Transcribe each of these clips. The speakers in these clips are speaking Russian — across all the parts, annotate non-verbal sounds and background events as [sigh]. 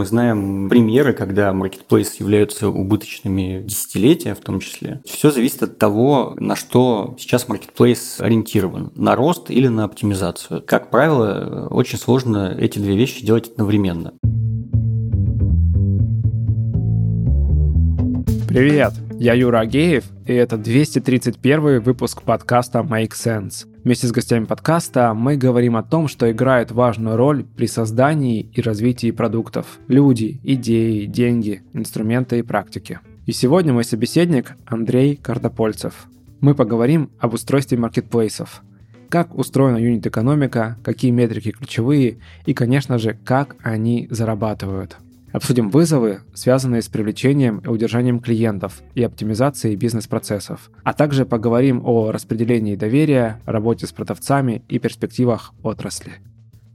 мы знаем примеры, когда маркетплейсы являются убыточными десятилетия в том числе. Все зависит от того, на что сейчас маркетплейс ориентирован. На рост или на оптимизацию. Как правило, очень сложно эти две вещи делать одновременно. Привет, я Юра Агеев, и это 231 выпуск подкаста Make Sense. Вместе с гостями подкаста мы говорим о том, что играет важную роль при создании и развитии продуктов. Люди, идеи, деньги, инструменты и практики. И сегодня мой собеседник Андрей Картопольцев. Мы поговорим об устройстве маркетплейсов, как устроена юнит-экономика, какие метрики ключевые и, конечно же, как они зарабатывают – Обсудим вызовы, связанные с привлечением и удержанием клиентов и оптимизацией бизнес-процессов, а также поговорим о распределении доверия, работе с продавцами и перспективах отрасли.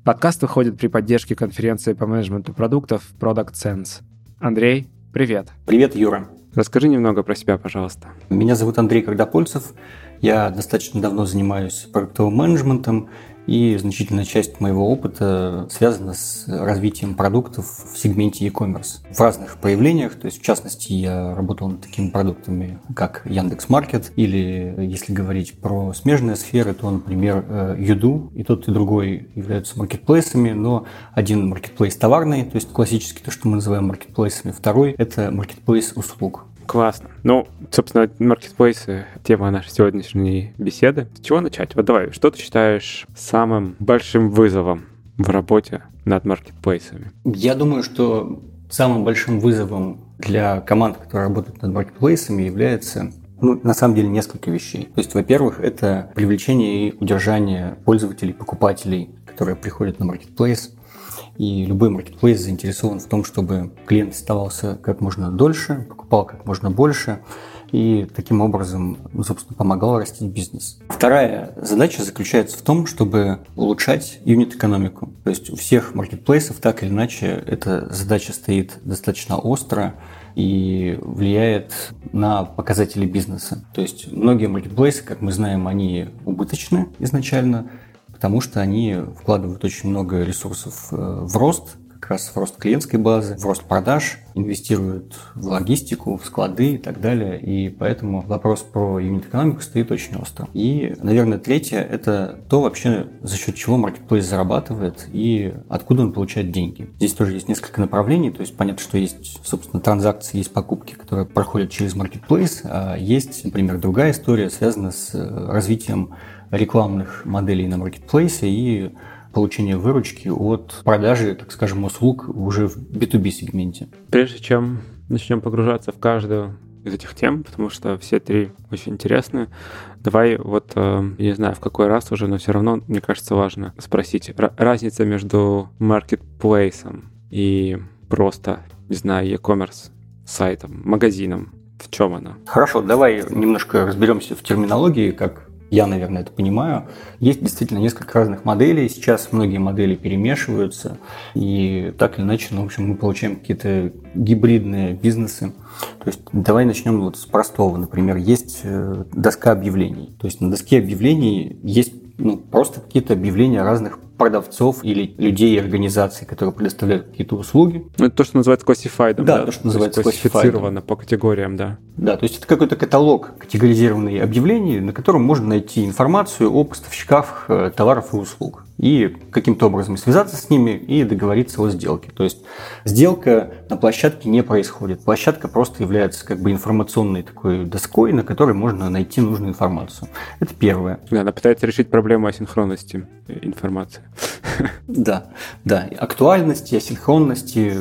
Подкаст выходит при поддержке конференции по менеджменту продуктов Product Sense. Андрей, привет. Привет, Юра. Расскажи немного про себя, пожалуйста. Меня зовут Андрей Кагдапольцев. Я достаточно давно занимаюсь продуктовым менеджментом и значительная часть моего опыта связана с развитием продуктов в сегменте e-commerce в разных проявлениях. То есть, в частности, я работал над такими продуктами, как Яндекс Маркет, или если говорить про смежные сферы, то, например, Юду. И тот, и другой являются маркетплейсами, но один маркетплейс товарный, то есть классический, то, что мы называем маркетплейсами, второй – это маркетплейс услуг. Классно. Ну, собственно, маркетплейсы — тема нашей сегодняшней беседы. С чего начать? Вот давай, что ты считаешь самым большим вызовом в работе над маркетплейсами? Я думаю, что самым большим вызовом для команд, которые работают над маркетплейсами, является ну, на самом деле, несколько вещей. То есть, во-первых, это привлечение и удержание пользователей, покупателей, которые приходят на маркетплейс. И любой маркетплейс заинтересован в том, чтобы клиент оставался как можно дольше, покупал как можно больше и таким образом, собственно, помогал расти бизнес. Вторая задача заключается в том, чтобы улучшать юнит-экономику. То есть у всех маркетплейсов так или иначе эта задача стоит достаточно остро и влияет на показатели бизнеса. То есть многие маркетплейсы, как мы знаем, они убыточны изначально, потому что они вкладывают очень много ресурсов э, в рост, как раз в рост клиентской базы, в рост продаж, инвестируют в логистику, в склады и так далее. И поэтому вопрос про юнит-экономику стоит очень остро. И, наверное, третье – это то вообще, за счет чего маркетплейс зарабатывает и откуда он получает деньги. Здесь тоже есть несколько направлений, то есть понятно, что есть, собственно, транзакции, есть покупки, которые проходят через маркетплейс, а есть, например, другая история, связанная с э, развитием рекламных моделей на маркетплейсе и получение выручки от продажи, так скажем, услуг уже в B2B сегменте. Прежде чем начнем погружаться в каждую из этих тем, потому что все три очень интересны. Давай вот, э, я не знаю, в какой раз уже, но все равно, мне кажется, важно спросить. разница между маркетплейсом и просто, не знаю, e-commerce сайтом, магазином, в чем она? Хорошо, давай немножко разберемся в терминологии, как я, наверное, это понимаю. Есть действительно несколько разных моделей. Сейчас многие модели перемешиваются. И так или иначе, ну, в общем, мы получаем какие-то гибридные бизнесы. То есть давай начнем вот с простого. Например, есть э, доска объявлений. То есть на доске объявлений есть ну, просто какие-то объявления разных продавцов или людей и организаций, которые предоставляют какие-то услуги. Ну, это то, что называется classified. Да, да, то, что называется то классифицировано по категориям, да. Да, то есть это какой-то каталог категоризированных объявлений, на котором можно найти информацию о поставщиках э, товаров и услуг и каким-то образом связаться с ними и договориться о сделке. То есть сделка на площадке не происходит. Площадка просто является как бы информационной такой доской, на которой можно найти нужную информацию. Это первое. Да, она пытается решить проблему асинхронности информации. Да, да, актуальности, асинхронности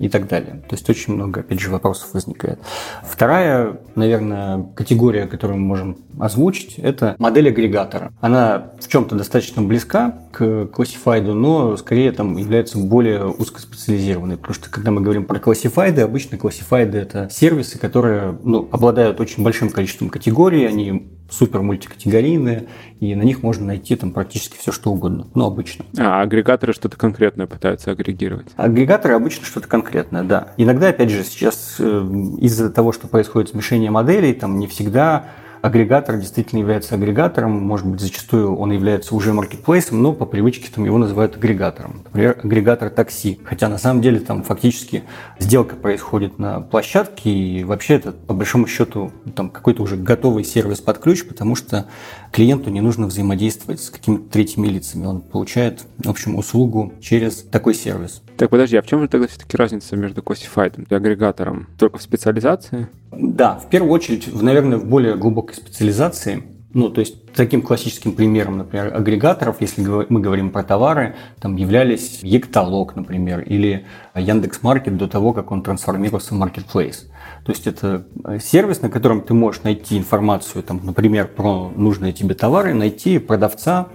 и так далее. То есть очень много, опять же, вопросов возникает. Вторая, наверное, категория, которую мы можем озвучить, это модель агрегатора. Она в чем-то достаточно близка к классифайду, но скорее там является более узкоспециализированной. Потому что когда мы говорим про классифайды, обычно классифайды это сервисы, которые ну, обладают очень большим количеством категорий, они супер мультикатегорийные, и на них можно найти там практически все, что угодно, ну, обычно. А агрегаторы что-то конкретное пытаются агрегировать? Агрегаторы обычно что-то конкретное, да. Иногда, опять же, сейчас э, из-за того, что происходит смешение моделей, там не всегда агрегатор действительно является агрегатором, может быть, зачастую он является уже маркетплейсом, но по привычке там его называют агрегатором. Например, агрегатор такси. Хотя на самом деле там фактически сделка происходит на площадке, и вообще это по большому счету там какой-то уже готовый сервис под ключ, потому что клиенту не нужно взаимодействовать с какими-то третьими лицами. Он получает, в общем, услугу через такой сервис. Так, подожди, а в чем же тогда все-таки разница между классифайтом и агрегатором? Только в специализации? Да, в первую очередь, наверное, в более глубокой специализации. Ну, то есть таким классическим примером, например, агрегаторов, если мы говорим про товары, там являлись Ектолог, например, или Яндекс.Маркет до того, как он трансформировался в Marketplace. То есть это сервис, на котором ты можешь найти информацию, там, например, про нужные тебе товары, найти продавца,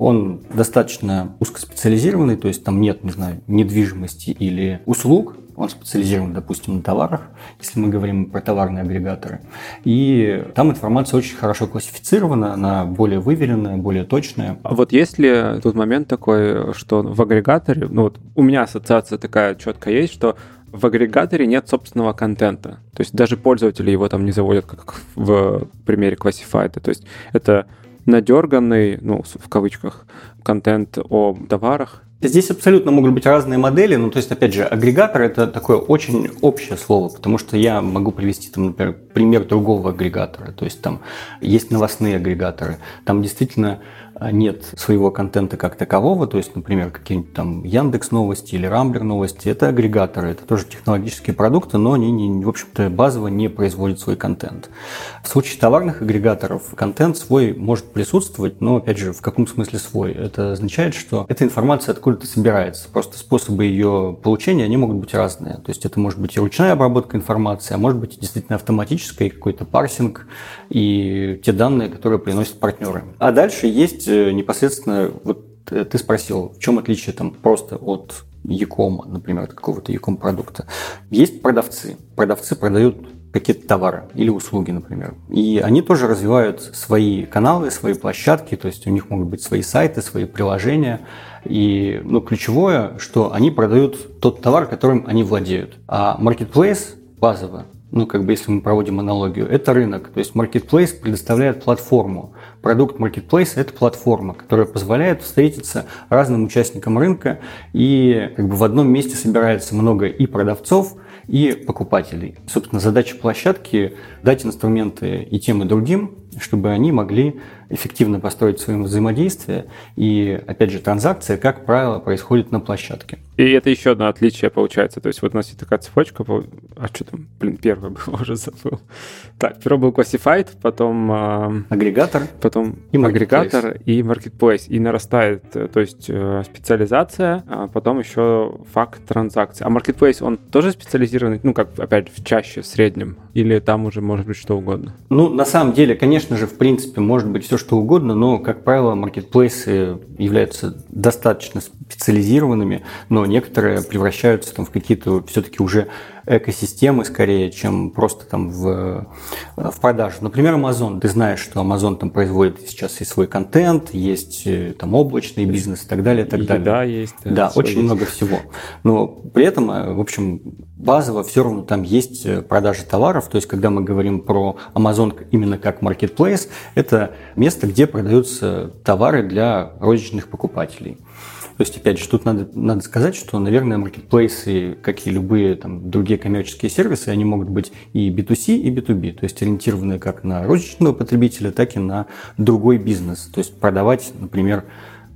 он достаточно узкоспециализированный, то есть там нет, не знаю, недвижимости или услуг, он специализирован, допустим, на товарах, если мы говорим про товарные агрегаторы. И там информация очень хорошо классифицирована, она более выверенная, более точная. А вот есть ли тут момент такой, что в агрегаторе, ну вот у меня ассоциация такая четкая есть, что в агрегаторе нет собственного контента. То есть даже пользователи его там не заводят, как в примере Classified. То есть это надерганный, ну, в кавычках, контент о товарах. Здесь абсолютно могут быть разные модели, ну, то есть, опять же, агрегатор – это такое очень общее слово, потому что я могу привести, там, например, пример другого агрегатора, то есть, там есть новостные агрегаторы, там действительно нет своего контента как такового, то есть, например, какие-нибудь там Яндекс новости или Рамблер новости, это агрегаторы, это тоже технологические продукты, но они, не, в общем-то, базово не производят свой контент. В случае товарных агрегаторов контент свой может присутствовать, но, опять же, в каком смысле свой? Это означает, что эта информация откуда-то собирается, просто способы ее получения, они могут быть разные. То есть это может быть и ручная обработка информации, а может быть действительно автоматическая, какой-то парсинг и те данные, которые приносят партнеры. А дальше есть непосредственно, вот э, ты спросил, в чем отличие там просто от Якома, например, от какого-то Яком продукта. Есть продавцы. Продавцы продают какие-то товары или услуги, например. И они тоже развивают свои каналы, свои площадки, то есть у них могут быть свои сайты, свои приложения. И ну, ключевое, что они продают тот товар, которым они владеют. А marketplace базово, ну, как бы если мы проводим аналогию, это рынок. То есть marketplace предоставляет платформу продукт Marketplace – это платформа, которая позволяет встретиться разным участникам рынка, и как бы в одном месте собирается много и продавцов, и покупателей. Собственно, задача площадки – дать инструменты и тем, и другим, чтобы они могли эффективно построить свое взаимодействие. И, опять же, транзакция, как правило, происходит на площадке. И это еще одно отличие получается. То есть вот у нас есть такая цепочка. А что там? Блин, первый был, [laughs] уже забыл. Так, первый был Classified, потом... Э, агрегатор. Потом и агрегатор и Marketplace. И нарастает, э, то есть э, специализация, а потом еще факт транзакции. А Marketplace, он тоже специализированный, ну, как, опять же, чаще, в среднем? Или там уже может быть что угодно? Ну, на самом деле, конечно же, в принципе, может быть все что угодно, но, как правило, маркетплейсы являются достаточно специализированными, но некоторые превращаются там в какие-то все-таки уже экосистемы скорее, чем просто там в, в продаже. Например, Amazon. Ты знаешь, что Amazon там производит сейчас и свой контент, есть э, там облачный бизнес и так далее, и так и далее. Да, есть. Да, очень есть. много всего. Но при этом, э, в общем, базово все равно там есть э, продажи товаров. То есть, когда мы говорим про Amazon именно как marketplace, это место, где продаются товары для розничных покупателей. То есть, опять же, тут надо, надо сказать, что, наверное, маркетплейсы, как и любые там, другие коммерческие сервисы, они могут быть и B2C, и B2B, то есть ориентированы как на розничного потребителя, так и на другой бизнес. То есть продавать, например,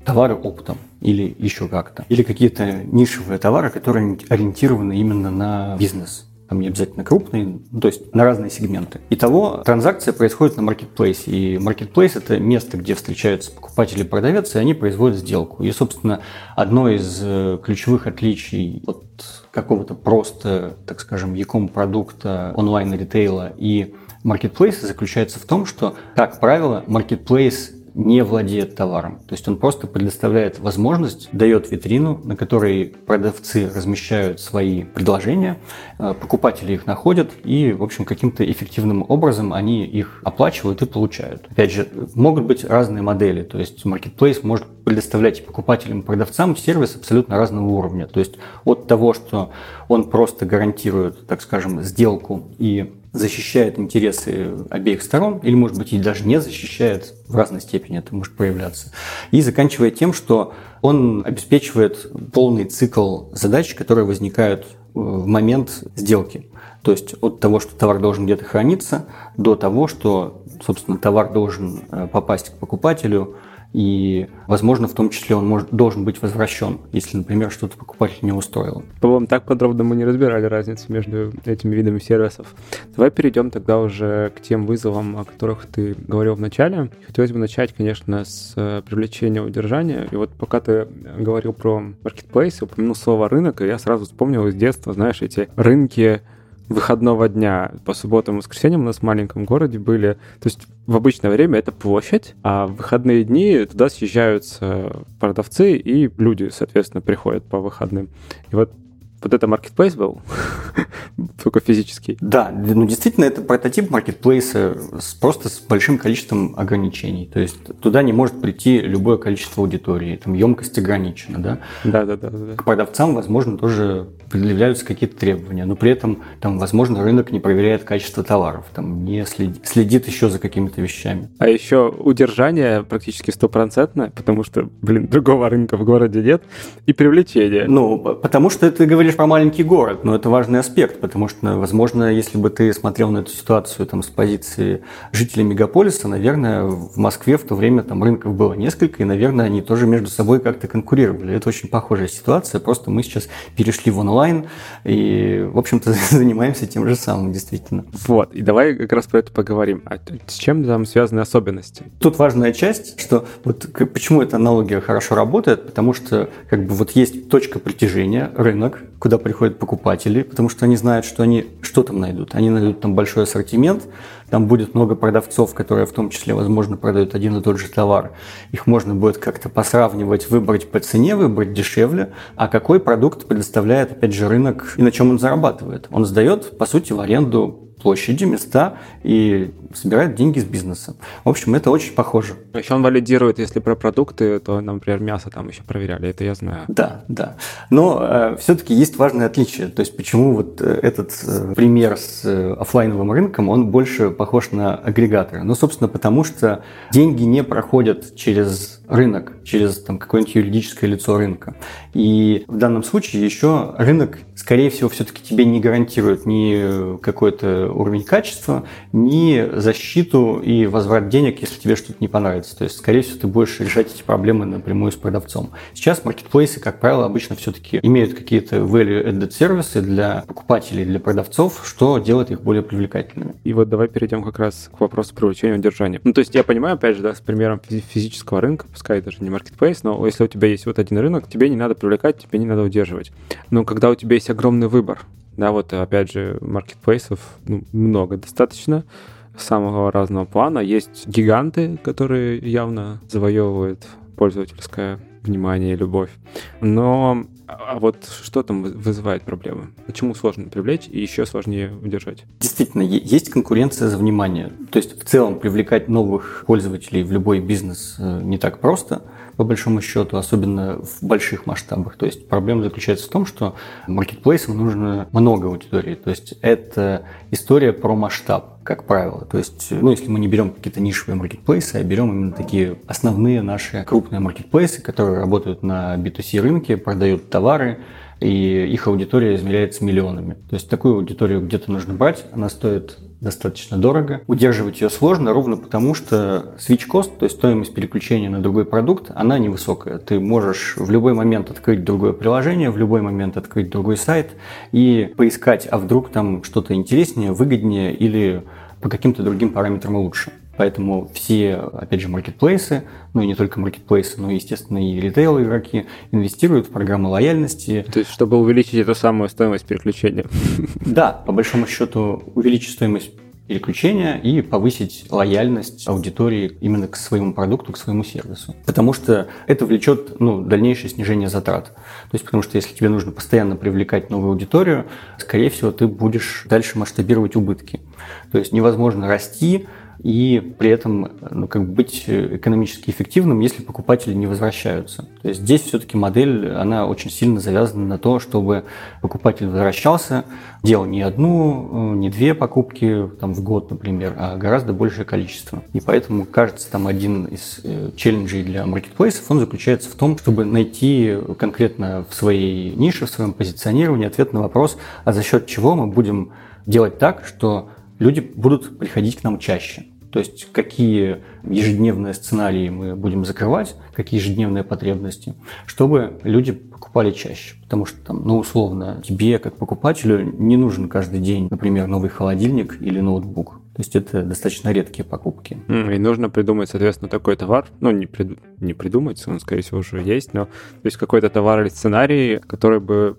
товары оптом или еще как-то. Или какие-то нишевые товары, которые ориентированы именно на бизнес там не обязательно крупные, ну, то есть на разные сегменты. Итого транзакция происходит на маркетплейсе, и маркетплейс – это место, где встречаются покупатель и продавец, и они производят сделку. И, собственно, одно из э, ключевых отличий от какого-то просто, так скажем, яком продукта онлайн-ритейла и маркетплейса заключается в том, что, как правило, маркетплейс не владеет товаром. То есть он просто предоставляет возможность, дает витрину, на которой продавцы размещают свои предложения, э, покупатели их находят и, в общем, каким-то эффективным образом они их оплачивают и получают. Опять же, могут быть разные модели. То есть Marketplace может предоставлять покупателям, и продавцам сервис абсолютно разного уровня. То есть от того, что он просто гарантирует, так скажем, сделку и защищает интересы обеих сторон, или, может быть, и даже не защищает, в разной степени это может проявляться. И заканчивая тем, что он обеспечивает полный цикл задач, которые возникают в момент сделки. То есть от того, что товар должен где-то храниться, до того, что, собственно, товар должен э, попасть к покупателю, и, возможно, в том числе он может, должен быть возвращен, если, например, что-то покупатель не устроил. По-моему, так подробно мы не разбирали разницу между этими видами сервисов. Давай перейдем тогда уже к тем вызовам, о которых ты говорил в начале. Хотелось бы начать, конечно, с э, привлечения удержания. И вот пока ты говорил про marketplace, упомянул слово рынок, и я сразу вспомнил из детства, знаешь, эти рынки выходного дня. По субботам и воскресеньям у нас в маленьком городе были... То есть в обычное время это площадь, а в выходные дни туда съезжаются продавцы, и люди, соответственно, приходят по выходным. И вот вот это marketplace был, [laughs] только физический. Да, ну действительно, это прототип маркетплейса с, просто с большим количеством ограничений. То есть туда не может прийти любое количество аудитории, там емкость ограничена, да? Да, да, да. да. К продавцам, возможно, тоже предъявляются какие-то требования, но при этом, там, возможно, рынок не проверяет качество товаров, там, не следит, следит еще за какими-то вещами. А еще удержание практически стопроцентное, потому что, блин, другого рынка в городе нет, и привлечение. Ну, потому что ты говоришь про маленький город, но это важный аспект, потому что, возможно, если бы ты смотрел на эту ситуацию там, с позиции жителей мегаполиса, наверное, в Москве в то время там рынков было несколько, и, наверное, они тоже между собой как-то конкурировали. Это очень похожая ситуация, просто мы сейчас перешли в онлайн, онлайн, и, в общем-то, [laughs] занимаемся тем же самым, действительно. Вот, и давай как раз про это поговорим. А с чем там связаны особенности? Тут важная часть, что вот почему эта аналогия хорошо работает, потому что как бы вот есть точка притяжения, рынок, куда приходят покупатели, потому что они знают, что они что там найдут. Они найдут там большой ассортимент, там будет много продавцов, которые в том числе, возможно, продают один и тот же товар. Их можно будет как-то посравнивать, выбрать по цене, выбрать дешевле. А какой продукт предоставляет, опять же, рынок и на чем он зарабатывает? Он сдает, по сути, в аренду площади, места и собирает деньги с бизнеса. В общем, это очень похоже. Еще он валидирует, если про продукты, то, например, мясо там еще проверяли, это я знаю. Да, да. Но э, все-таки есть важное отличие. То есть почему вот э, этот э, пример с э, офлайновым рынком, он больше похож на агрегатор. Ну, собственно, потому что деньги не проходят через рынок, через там, какое-нибудь юридическое лицо рынка. И в данном случае еще рынок, скорее всего, все-таки тебе не гарантирует ни какой-то уровень качества, ни защиту и возврат денег, если тебе что-то не понравится. То есть, скорее всего, ты будешь решать эти проблемы напрямую с продавцом. Сейчас маркетплейсы, как правило, обычно все-таки имеют какие-то value-added сервисы для покупателей, для продавцов, что делает их более привлекательными. И вот давай перейдем как раз к вопросу привлечения удержания. Ну, то есть я понимаю, опять же, да, с примером физического рынка, пускай даже не marketplace, но если у тебя есть вот один рынок, тебе не надо привлекать, тебе не надо удерживать. Но когда у тебя есть огромный выбор, да, вот опять же, маркетплейсов ну, много достаточно, самого разного плана. Есть гиганты, которые явно завоевывают пользовательское внимание и любовь. Но а вот что там вызывает проблемы? Почему сложно привлечь и еще сложнее удержать? Действительно, есть конкуренция за внимание. То есть в целом привлекать новых пользователей в любой бизнес э, не так просто по большому счету, особенно в больших масштабах. То есть проблема заключается в том, что маркетплейсам нужно много аудитории. То есть это история про масштаб, как правило. То есть, ну, если мы не берем какие-то нишевые маркетплейсы, а берем именно такие основные наши крупные маркетплейсы, которые работают на B2C рынке, продают товары, и их аудитория измеряется миллионами. То есть такую аудиторию где-то нужно брать, она стоит достаточно дорого. Удерживать ее сложно ровно потому, что switch cost, то есть стоимость переключения на другой продукт, она невысокая. Ты можешь в любой момент открыть другое приложение, в любой момент открыть другой сайт и поискать, а вдруг там что-то интереснее, выгоднее или по каким-то другим параметрам лучше. Поэтому все, опять же, маркетплейсы, ну и не только маркетплейсы, но, естественно, и ритейл игроки инвестируют в программы лояльности. То есть, чтобы увеличить эту самую стоимость переключения. [laughs] Да, по большому счету, увеличить стоимость переключения и повысить лояльность аудитории именно к своему продукту, к своему сервису. Потому что это влечет ну, дальнейшее снижение затрат. То есть потому что если тебе нужно постоянно привлекать новую аудиторию, скорее всего, ты будешь дальше масштабировать убытки. То есть невозможно расти и при этом ну, как бы быть экономически эффективным, если покупатели не возвращаются. То есть здесь все-таки модель, она очень сильно завязана на то, чтобы покупатель возвращался, делал не одну, не две покупки там, в год, например, а гораздо большее количество. И поэтому, кажется, там один из э, челленджей для маркетплейсов, он заключается в том, чтобы найти конкретно в своей нише, в своем позиционировании ответ на вопрос, а за счет чего мы будем делать так, что люди будут приходить к нам чаще. То есть какие ежедневные сценарии мы будем закрывать, какие ежедневные потребности, чтобы люди покупали чаще. Потому что, там, ну, условно, тебе, как покупателю, не нужен каждый день, например, новый холодильник или ноутбук. То есть это достаточно редкие покупки. И нужно придумать, соответственно, такой товар. Ну, не, приду... не придумать, он, скорее всего, уже есть, но то есть какой-то товар или сценарий, который бы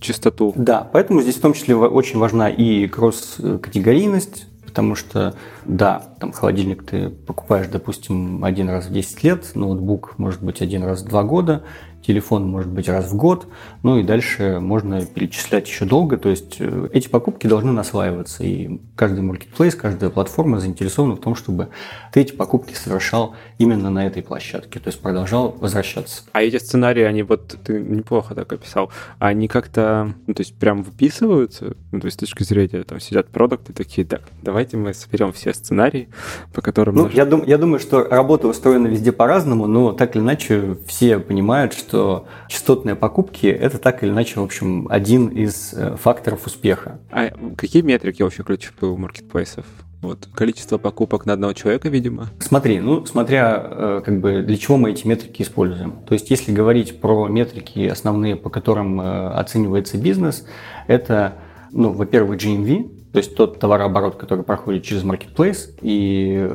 чистоту. Да, поэтому здесь в том числе очень важна и кросс-категорийность, потому что, да, там холодильник ты покупаешь, допустим, один раз в 10 лет, ноутбук может быть один раз в 2 года, телефон может быть раз в год, ну и дальше можно перечислять еще долго, то есть э, эти покупки должны насваиваться, и каждый маркетплейс, каждая платформа заинтересована в том, чтобы ты эти покупки совершал именно на этой площадке, то есть продолжал возвращаться. А эти сценарии, они вот, ты неплохо так описал, они как-то, ну, то есть прям выписываются, ну, то есть с точки зрения, там сидят продукты такие, так, давайте мы соберем все сценарии, по которым... Ну, наш... я, дум, я думаю, что работа устроена везде по-разному, но так или иначе все понимают, что что частотные покупки – это так или иначе, в общем, один из э, факторов успеха. А какие метрики вообще ключевые у маркетплейсов? Вот, количество покупок на одного человека, видимо. Смотри, ну, смотря э, как бы для чего мы эти метрики используем. То есть, если говорить про метрики основные, по которым э, оценивается бизнес, это, ну, во-первых, GMV, то есть тот товарооборот, который проходит через маркетплейс, и,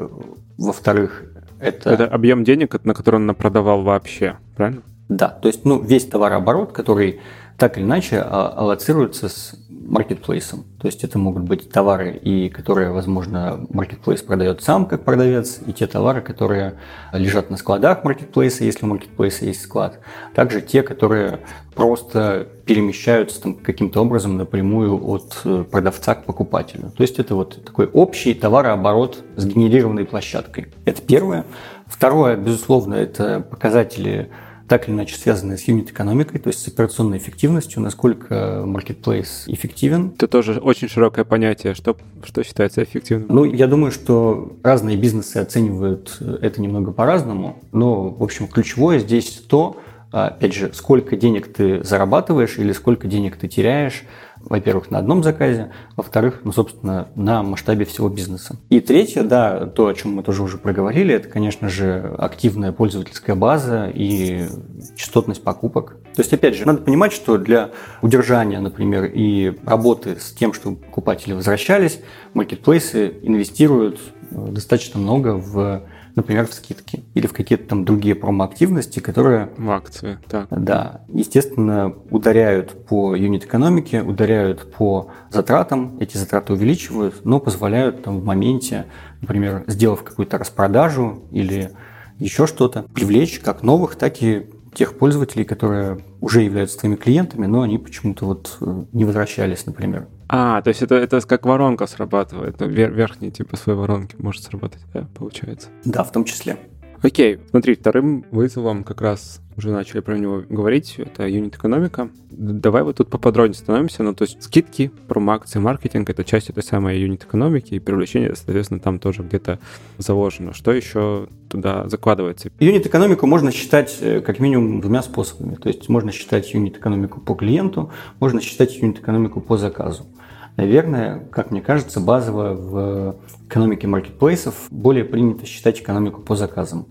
во-вторых, это... Это объем денег, на который он продавал вообще, правильно? Да, то есть ну, весь товарооборот, который так или иначе а, аллоцируется с маркетплейсом. То есть это могут быть товары, и которые, возможно, маркетплейс продает сам как продавец, и те товары, которые лежат на складах маркетплейса, если у маркетплейса есть склад. Также те, которые просто перемещаются там, каким-то образом напрямую от э, продавца к покупателю. То есть это вот такой общий товарооборот с генерированной площадкой. Это первое. Второе, безусловно, это показатели так или иначе связанные с юнит-экономикой, то есть с операционной эффективностью, насколько маркетплейс эффективен. Это тоже очень широкое понятие. Что, что считается эффективным? Ну, я думаю, что разные бизнесы оценивают это немного по-разному, но, в общем, ключевое здесь то, опять же, сколько денег ты зарабатываешь или сколько денег ты теряешь во-первых, на одном заказе, во-вторых, ну, собственно, на масштабе всего бизнеса. И третье, да, то, о чем мы тоже уже проговорили, это, конечно же, активная пользовательская база и частотность покупок. То есть, опять же, надо понимать, что для удержания, например, и работы с тем, что покупатели возвращались, маркетплейсы инвестируют э, достаточно много в например, в скидки или в какие-то там другие промо-активности, которые... В акции, так. Да, естественно, ударяют по юнит-экономике, ударяют по затратам, эти затраты увеличивают, но позволяют там в моменте, например, сделав какую-то распродажу или еще что-то, привлечь как новых, так и тех пользователей, которые уже являются твоими клиентами, но они почему-то вот э, не возвращались, например. А, то есть это, это как воронка срабатывает, ну, верхний типа своей воронки может сработать, да, получается? Да, в том числе. Окей, смотри, вторым вызовом как раз уже начали про него говорить, это юнит-экономика. Давай вот тут поподробнее становимся, ну, то есть скидки, промо-акции, маркетинг — это часть этой самой юнит-экономики, и привлечение, соответственно, там тоже где-то заложено. Что еще туда закладывается? Юнит-экономику можно считать э, как минимум двумя способами. То есть можно считать юнит-экономику по клиенту, можно считать юнит-экономику по заказу. Наверное, как мне кажется, базово в экономике маркетплейсов более принято считать экономику по заказам.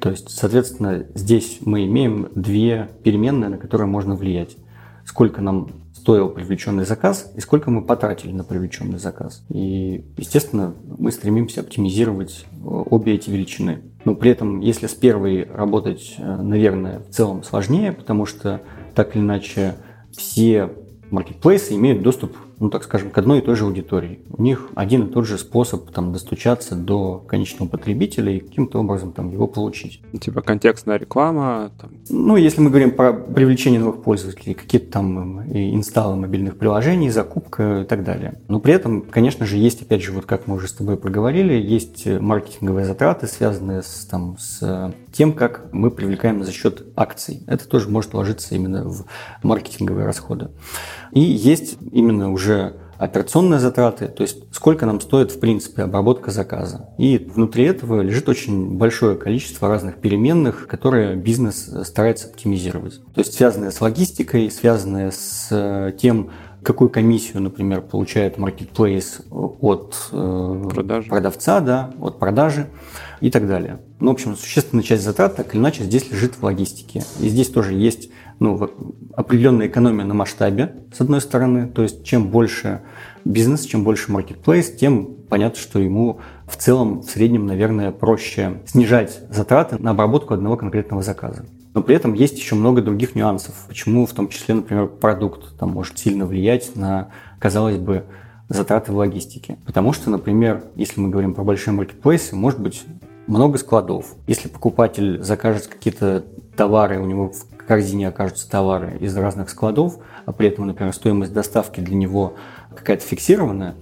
То есть, соответственно, здесь мы имеем две переменные, на которые можно влиять. Сколько нам стоил привлеченный заказ и сколько мы потратили на привлеченный заказ. И, естественно, мы стремимся оптимизировать обе эти величины. Но при этом, если с первой работать, э, наверное, в целом сложнее, потому что так или иначе все маркетплейсы имеют доступ ну так скажем, к одной и той же аудитории. У них один и тот же способ там достучаться до конечного потребителя и каким-то образом там его получить. Типа контекстная реклама. Там. Ну, если мы говорим про привлечение новых пользователей, какие-то там инсталлы мобильных приложений, закупка и так далее. Но при этом, конечно же, есть, опять же, вот как мы уже с тобой проговорили, есть маркетинговые затраты, связанные с, там, с тем, как мы привлекаем за счет акций. Это тоже может ложиться именно в маркетинговые расходы. И есть именно уже операционные затраты, то есть сколько нам стоит, в принципе, обработка заказа. И внутри этого лежит очень большое количество разных переменных, которые бизнес старается оптимизировать. То есть связанные с логистикой, связанные с э, тем, какую комиссию, например, получает marketplace от э, продажи. продавца, да, от продажи и так далее. Ну, в общем, существенная часть затрат, так или иначе, здесь лежит в логистике. И здесь тоже есть ну, определенная экономия на масштабе, с одной стороны. То есть, чем больше бизнес, чем больше marketplace, тем понятно, что ему в целом, в среднем, наверное, проще снижать затраты на обработку одного конкретного заказа. Но при этом есть еще много других нюансов. Почему, в том числе, например, продукт там, может сильно влиять на, казалось бы, затраты в логистике. Потому что, например, если мы говорим про большие маркетплейсы, может быть много складов. Если покупатель закажет какие-то товары, у него в корзине окажутся товары из разных складов, а при этом, например, стоимость доставки для него какая-то фиксированная,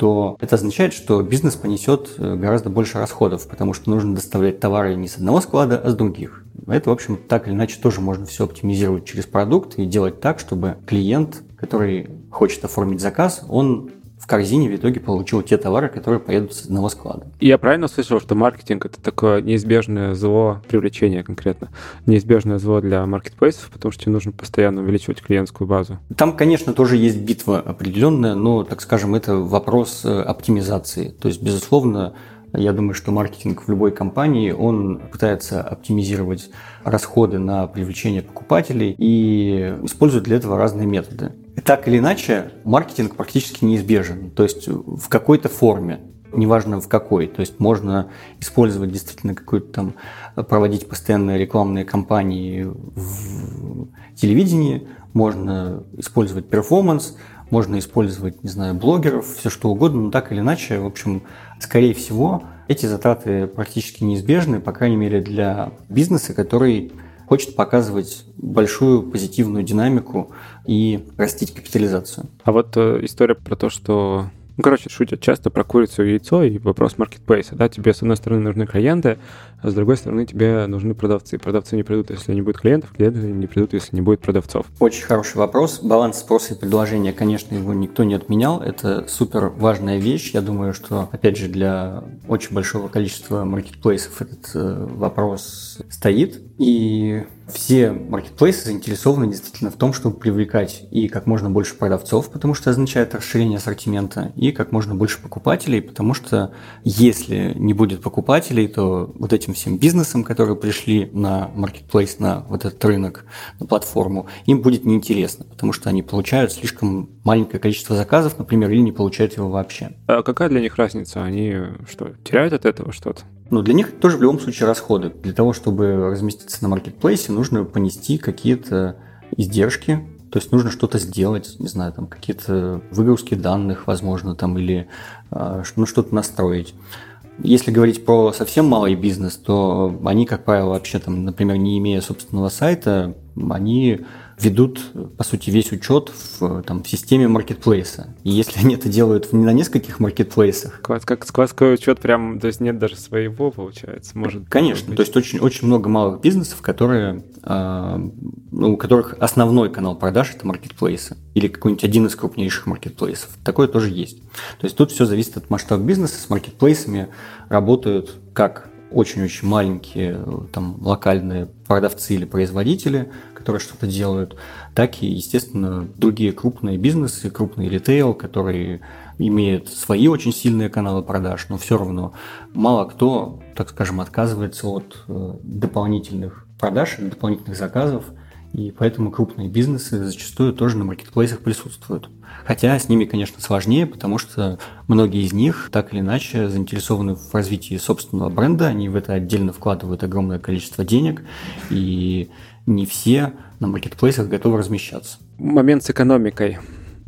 то это означает, что бизнес понесет э, гораздо больше расходов, потому что нужно доставлять товары не с одного склада, а с других. Это, в общем, так или иначе тоже можно все оптимизировать через продукт и делать так, чтобы клиент, который хочет оформить заказ, он корзине в итоге получил те товары, которые поедут с одного склада. Я правильно слышал, что маркетинг — это такое неизбежное зло привлечения конкретно? Неизбежное зло для маркетплейсов, потому что тебе нужно постоянно увеличивать клиентскую базу. Там, конечно, тоже есть битва определенная, но, так скажем, это вопрос э, оптимизации. То есть, безусловно, я думаю, что маркетинг в любой компании, он пытается оптимизировать расходы на привлечение покупателей и использует для этого разные методы. Так или иначе, маркетинг практически неизбежен, то есть в какой-то форме неважно в какой. То есть можно использовать действительно какую-то там, проводить постоянные рекламные кампании в телевидении, можно использовать перформанс, можно использовать, не знаю, блогеров, все что угодно, но так или иначе, в общем, скорее всего, эти затраты практически неизбежны, по крайней мере, для бизнеса, который хочет показывать большую позитивную динамику и растить капитализацию. А вот э, история про то, что ну, короче, шутят часто про курицу и яйцо и вопрос маркетплейса. Да, тебе, с одной стороны, нужны клиенты, а с другой стороны, тебе нужны продавцы. Продавцы не придут, если не будет клиентов, клиенты не придут, если не будет продавцов. Очень хороший вопрос. Баланс спроса и предложения, конечно, его никто не отменял. Это супер важная вещь. Я думаю, что, опять же, для очень большого количества маркетплейсов этот э, вопрос стоит. И все маркетплейсы заинтересованы действительно в том, чтобы привлекать и как можно больше продавцов, потому что означает расширение ассортимента, и как можно больше покупателей, потому что если не будет покупателей, то вот этим всем бизнесам, которые пришли на маркетплейс, на вот этот рынок, на платформу, им будет неинтересно, потому что они получают слишком маленькое количество заказов, например, или не получают его вообще. А какая для них разница? Они что, теряют от этого что-то? Ну, для них тоже в любом случае расходы. Для того, чтобы разместиться на маркетплейсе, нужно понести какие-то издержки, то есть нужно что-то сделать, не знаю, там какие-то выгрузки данных, возможно, там или э, ну, что-то настроить. Если говорить про совсем малый бизнес, то они, как правило, вообще там, например, не имея собственного сайта, они ведут, по сути, весь учет в, там, в системе маркетплейса. И если они это делают не на нескольких маркетплейсах... Как, как складской учет прям, то есть нет даже своего, получается, может Конечно, быть. то есть очень, очень много малых бизнесов, которые, э, ну, у которых основной канал продаж – это маркетплейсы. Или какой-нибудь один из крупнейших маркетплейсов. Такое тоже есть. То есть тут все зависит от масштаба бизнеса. С маркетплейсами работают как очень-очень маленькие там, локальные продавцы или производители, которые что-то делают, так и, естественно, другие крупные бизнесы, крупный ритейл, которые имеют свои очень сильные каналы продаж, но все равно мало кто, так скажем, отказывается от э, дополнительных продаж, дополнительных заказов, и поэтому крупные бизнесы зачастую тоже на маркетплейсах присутствуют. Хотя с ними, конечно, сложнее, потому что многие из них так или иначе заинтересованы в развитии собственного бренда, они в это отдельно вкладывают огромное количество денег, и не все на маркетплейсах готовы размещаться. Момент с экономикой.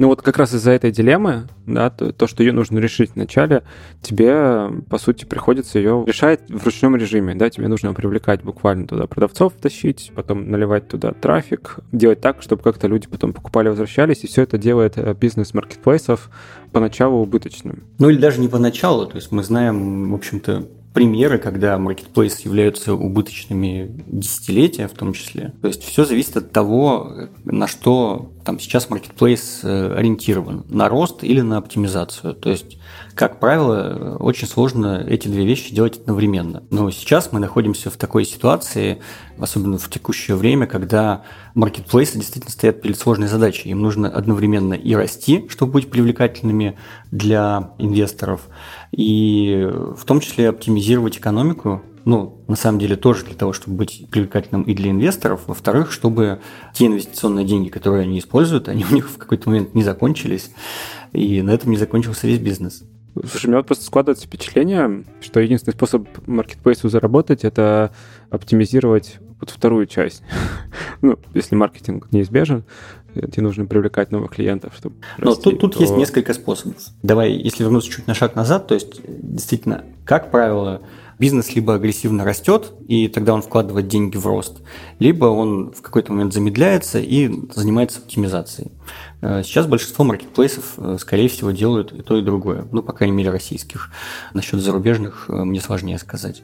Ну вот как раз из-за этой дилеммы, да, то, то, что ее нужно решить вначале, тебе, по сути, приходится ее решать в ручном режиме, да, тебе нужно привлекать буквально туда продавцов, тащить, потом наливать туда трафик, делать так, чтобы как-то люди потом покупали, возвращались, и все это делает э, бизнес маркетплейсов поначалу убыточным. Ну или даже не поначалу, то есть мы знаем, в общем-то, примеры, когда маркетплейсы являются убыточными десятилетия в том числе. То есть все зависит от того, на что там сейчас маркетплейс э, ориентирован, на рост или на оптимизацию. То есть, как правило, очень сложно эти две вещи делать одновременно. Но сейчас мы находимся в такой ситуации, особенно в текущее время, когда маркетплейсы действительно стоят перед сложной задачей. Им нужно одновременно и расти, чтобы быть привлекательными для инвесторов, и в том числе оптимизировать экономику, ну, на самом деле тоже для того, чтобы быть привлекательным и для инвесторов. Во-вторых, чтобы те инвестиционные деньги, которые они используют, они [laughs] у них в какой-то момент не закончились, и на этом не закончился весь бизнес. Слушай, у меня вот просто складывается впечатление, что единственный способ маркетплейсу заработать – это оптимизировать вот вторую часть. [laughs] ну, если маркетинг неизбежен, тебе нужно привлекать новых клиентов, чтобы Но расти, тут, тут то... есть несколько способов. Давай, если вернуться чуть на шаг назад, то есть действительно, как правило, бизнес либо агрессивно растет, и тогда он вкладывает деньги в рост, либо он в какой-то момент замедляется и занимается оптимизацией. Э, сейчас большинство маркетплейсов, э, скорее всего, делают и то, и другое. Ну, по крайней мере, российских. Насчет зарубежных э, мне сложнее сказать.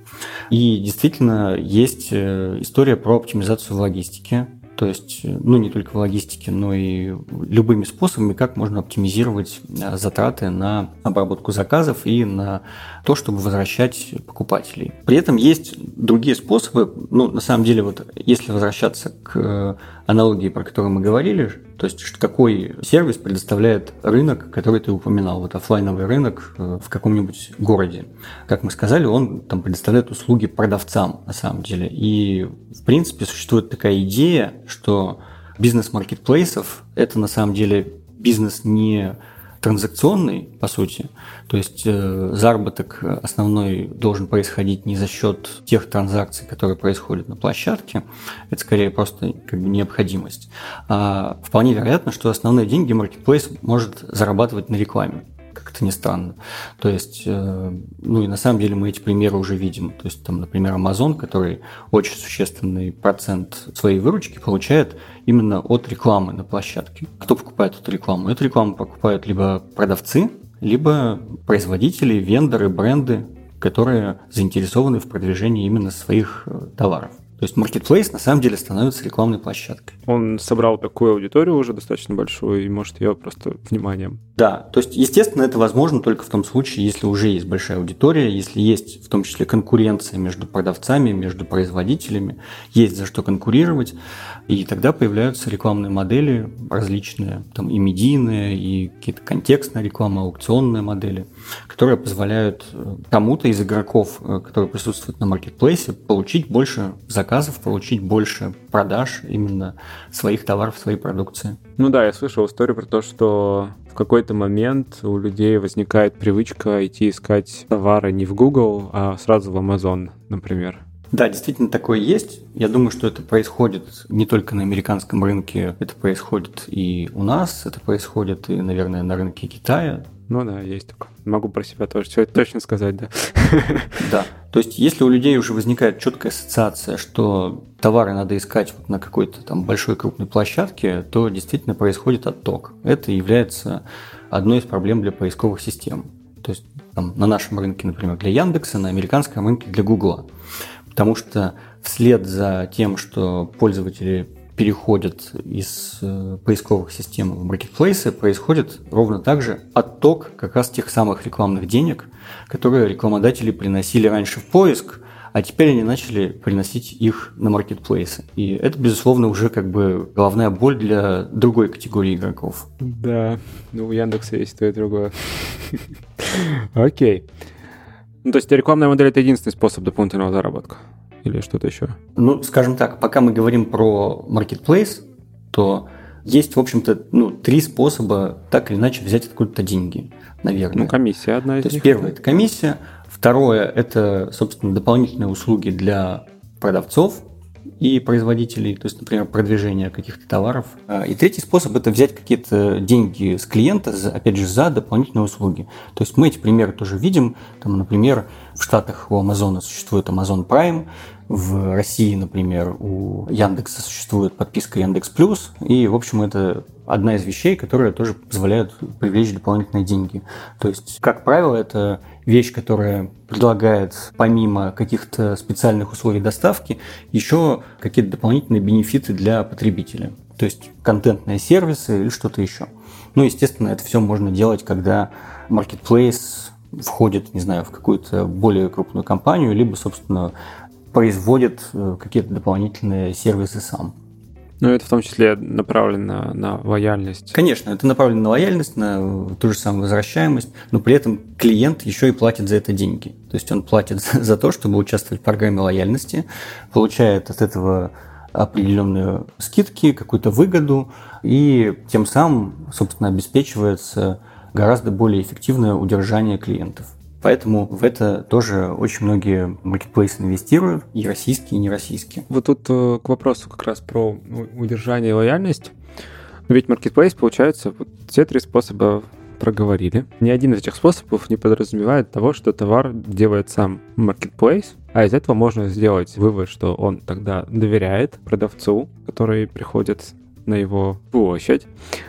И действительно есть история про оптимизацию в логистике. То есть, ну, не только в логистике, но и любыми способами, как можно оптимизировать затраты на обработку заказов и на то, чтобы возвращать покупателей. При этом есть другие способы. Ну, на самом деле, вот если возвращаться к аналогии, про которую мы говорили, то есть какой сервис предоставляет рынок, который ты упоминал, вот офлайновый рынок э, в каком-нибудь городе. Как мы сказали, он там предоставляет услуги продавцам на самом деле. И в принципе существует такая идея, что бизнес маркетплейсов это на самом деле бизнес не транзакционный, по сути. То есть э, заработок основной должен происходить не за счет тех транзакций, которые происходят на площадке, это скорее просто как бы необходимость. А вполне вероятно, что основные деньги маркетплейс может зарабатывать на рекламе как это ни странно. То есть, э, ну и на самом деле мы эти примеры уже видим. То есть, там, например, Amazon, который очень существенный процент своей выручки получает именно от рекламы на площадке. Кто покупает эту рекламу? Эту рекламу покупают либо продавцы, либо производители, вендоры, бренды, которые заинтересованы в продвижении именно своих э, товаров. То есть Marketplace на самом деле становится рекламной площадкой. Он собрал такую аудиторию уже достаточно большую и может ее просто вниманием. Да, то есть, естественно, это возможно только в том случае, если уже есть большая аудитория, если есть в том числе конкуренция между продавцами, между производителями, есть за что конкурировать, и тогда появляются рекламные модели различные, там и медийные, и какие-то контекстные рекламы, аукционные модели, которые позволяют э, кому-то из игроков, э, которые присутствуют на маркетплейсе, получить больше заказов, получить больше продаж именно своих товаров, своей продукции. Ну да, я слышал историю про то, что в какой-то момент у людей возникает привычка идти искать товары не в Google, а сразу в Amazon, например. Да, действительно такое есть. Я думаю, что это происходит не только на американском рынке, это происходит и у нас, это происходит и, наверное, на рынке Китая. Ну да, есть такое. Могу про себя тоже все это точно сказать, да. [laughs] Да. То есть, если у людей уже возникает четкая ассоциация, что товары надо искать вот на какой-то там большой крупной площадке, то действительно происходит отток. Это является одной из проблем для поисковых систем. То есть там, на нашем рынке, например, для Яндекса, на американском рынке для Гугла потому что вслед за тем, что пользователи переходят из э, поисковых систем в маркетплейсы, происходит ровно так же отток как раз тех самых рекламных денег, которые рекламодатели приносили раньше в поиск, а теперь они начали приносить их на маркетплейсы. И это, безусловно, уже как бы головная боль для другой категории игроков. Да, ну у Яндекса есть то и другое. [laughs] Окей. Ну, то есть рекламная модель – это единственный способ дополнительного заработка? Или что-то еще? Ну, скажем так, пока мы говорим про marketplace, то есть, в общем-то, ну, три способа так или иначе взять откуда-то деньги, наверное. Ну, комиссия одна из То них. есть, первое – это комиссия. Второе – это, собственно, дополнительные услуги для продавцов. и производителей, то есть, например, продвижение каких-то товаров. А, и третий способ – это взять какие-то деньги с клиента, опять же, за дополнительные услуги. То есть мы эти примеры тоже видим. Там, например, в Штатах у Амазона существует Amazon Prime, в России, например, у Яндекса существует подписка Яндекс Плюс, и, в общем, это одна из вещей, которые тоже позволяют привлечь дополнительные деньги. То есть, как правило, это вещь, которая предлагает помимо каких-то специальных условий доставки еще какие-то дополнительные бенефиты для потребителя. То есть контентные сервисы или что-то еще. Ну, естественно, это все можно делать, когда marketplace входит, не знаю, в какую-то более крупную компанию, либо, собственно, производит э, какие-то дополнительные сервисы сам. Ну, это в том числе направлено на лояльность. Конечно, это направлено на лояльность, на ту же самую возвращаемость, но при этом клиент еще и платит за это деньги. То есть он платит [laughs] за то, чтобы участвовать в программе лояльности, получает от этого определенные скидки, какую-то выгоду, и тем самым, собственно, обеспечивается гораздо более эффективное удержание клиентов. Поэтому в это тоже очень многие маркетплейсы инвестируют, и российские, и нероссийские. Вот тут э, к вопросу как раз про удержание и лояльность. Ведь маркетплейс, получается, вот все три способа проговорили. Ни один из этих способов не подразумевает того, что товар делает сам маркетплейс, а из этого можно сделать вывод, что он тогда доверяет продавцу, который приходит на его площадь.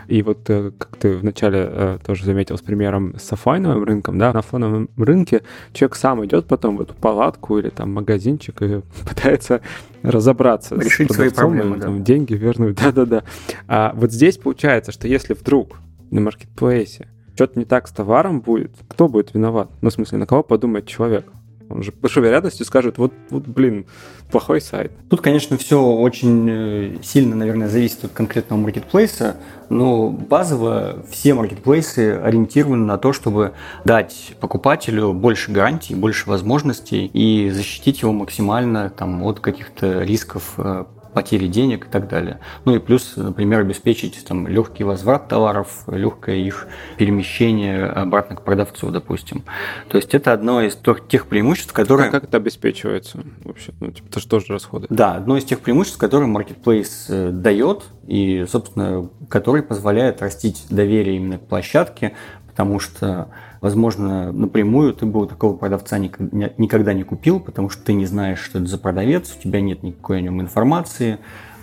И вот э, как ты вначале э, тоже заметил с примером с офлайновым рынком, да, на офлайновом рынке человек сам идет потом в эту палатку или там магазинчик и [laughs] пытается разобраться Решить с свои проблемы, да. там, деньги вернуть, [laughs] да-да-да. А вот здесь получается, что если вдруг на маркетплейсе что-то не так с товаром будет, кто будет виноват? Ну, в смысле, на кого подумает человек? Он же большой вероятностью скажет, вот, вот, блин, плохой сайт. Тут, конечно, все очень э, сильно, наверное, зависит от конкретного маркетплейса, но базово все маркетплейсы ориентированы на то, чтобы дать покупателю больше гарантий, больше возможностей и защитить его максимально там, от каких-то рисков э, потери денег и так далее. Ну и плюс, например, обеспечить там, легкий возврат товаров, легкое их перемещение обратно к продавцу, допустим. То есть это одно из тех преимуществ, которые... А как это обеспечивается вообще? Ну, типа, это же тоже расходы. Да, одно из тех преимуществ, которые Marketplace э, дает и, собственно, который позволяет растить доверие именно к площадке, потому что возможно, напрямую ты бы у такого продавца никогда не купил, потому что ты не знаешь, что это за продавец, у тебя нет никакой о нем информации.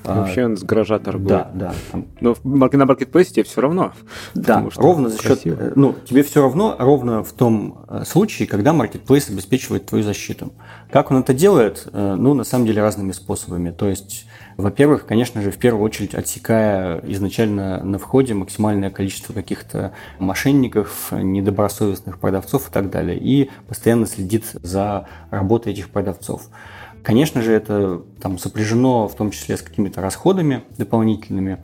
А, Вообще он с гаража торгует. Да, да. Там... Но на маркетплейсе тебе все равно. Да, ровно за счет... Красиво. Ну, тебе все равно, ровно в том э, случае, когда маркетплейс обеспечивает твою защиту. Как он это делает? Э, ну, на самом деле, разными способами. То есть во-первых, конечно же, в первую очередь отсекая изначально на входе максимальное количество каких-то мошенников, недобросовестных продавцов и так далее, и постоянно следит за работой этих продавцов. Конечно же, это там сопряжено в том числе с какими-то расходами дополнительными.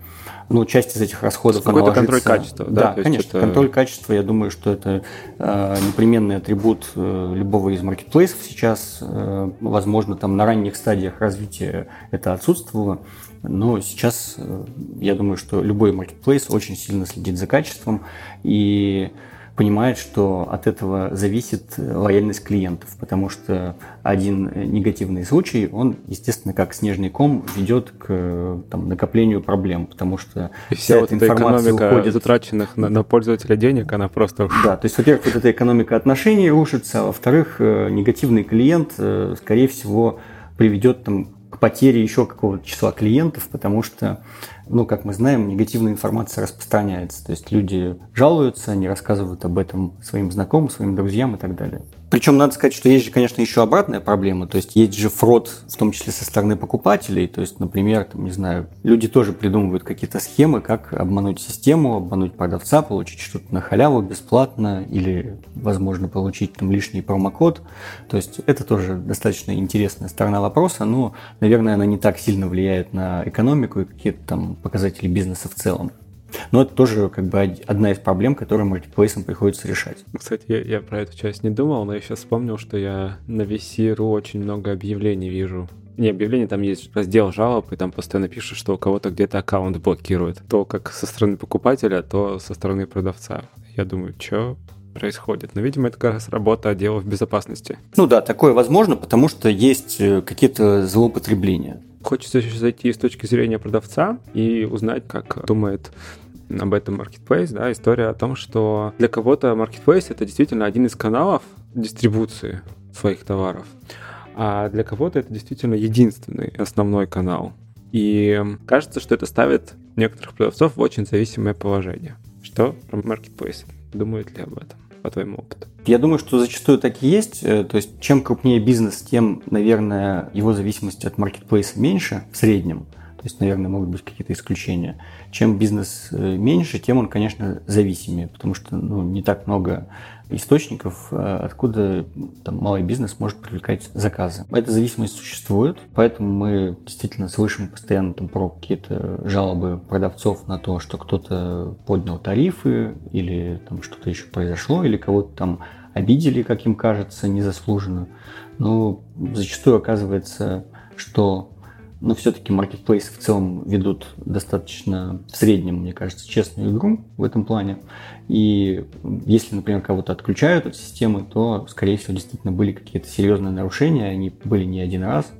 Ну, часть из этих расходов... Какой-то контроль качества, да? Да, конечно. Это... Контроль качества, я думаю, что это э, непременный атрибут э, любого из маркетплейсов сейчас. Э, возможно, там на ранних стадиях развития это отсутствовало. Но сейчас э, я думаю, что любой маркетплейс очень сильно следит за качеством. И понимает, что от этого зависит лояльность клиентов, потому что один негативный случай, он, естественно, как снежный ком ведет к там, накоплению проблем, потому что и вся, вся вот эта информация уходит... затраченных на, на пользователя денег, она просто... Да, то есть, во-первых, вот эта экономика отношений рушится, а во-вторых, э, негативный клиент, э, скорее всего, приведет там, потере еще какого-то числа клиентов, потому что ну, как мы знаем, негативная информация распространяется. То есть люди жалуются, они рассказывают об этом своим знакомым, своим друзьям и так далее. Причем надо сказать, что есть же, конечно, еще обратная проблема. То есть есть же фрод, в том числе со стороны покупателей. То есть, например, там, не знаю, люди тоже придумывают какие-то схемы, как обмануть систему, обмануть продавца, получить что-то на халяву бесплатно или, возможно, получить там лишний промокод. То есть это тоже достаточно интересная сторона вопроса, но, наверное, она не так сильно влияет на экономику и какие-то там показатели бизнеса в целом. Но это тоже как бы одна из проблем, которые маркетплейсам приходится решать. Кстати, я, я про эту часть не думал, но я сейчас вспомнил, что я на VC.ru очень много объявлений вижу. Не объявление, там есть раздел жалоб, и там постоянно пишут, что у кого-то где-то аккаунт блокирует. То как со стороны покупателя, то со стороны продавца. Я думаю, что происходит. Но, видимо, это как раз работа отделов безопасности. Ну да, такое возможно, потому что есть э, какие-то злоупотребления. Хочется еще зайти с точки зрения продавца и узнать, как думает об этом Marketplace, да, история о том, что для кого-то Marketplace это действительно один из каналов дистрибуции своих товаров, а для кого-то это действительно единственный основной канал. И кажется, что это ставит некоторых продавцов в очень зависимое положение. Что про Marketplace? Думают ли об этом, по твоему опыту? Я думаю, что зачастую так и есть. Э, то есть, чем крупнее бизнес, тем, наверное, его зависимость от маркетплейса меньше в среднем. То есть, наверное, могут быть какие-то исключения. Чем бизнес э, меньше, тем он, конечно, зависимее, потому что ну, не так много источников, э, откуда там, малый бизнес может привлекать заказы. Эта зависимость существует, поэтому мы действительно слышим постоянно там, про какие-то жалобы продавцов на то, что кто-то поднял тарифы или там что-то еще произошло, или кого-то там обидели, как им кажется, незаслуженно. Но зачастую оказывается, что но все-таки маркетплейсы в целом ведут достаточно в среднем, мне кажется, честную игру в этом плане. И если, например, кого-то отключают от системы, то, скорее всего, действительно были какие-то серьезные нарушения, они были не один раз.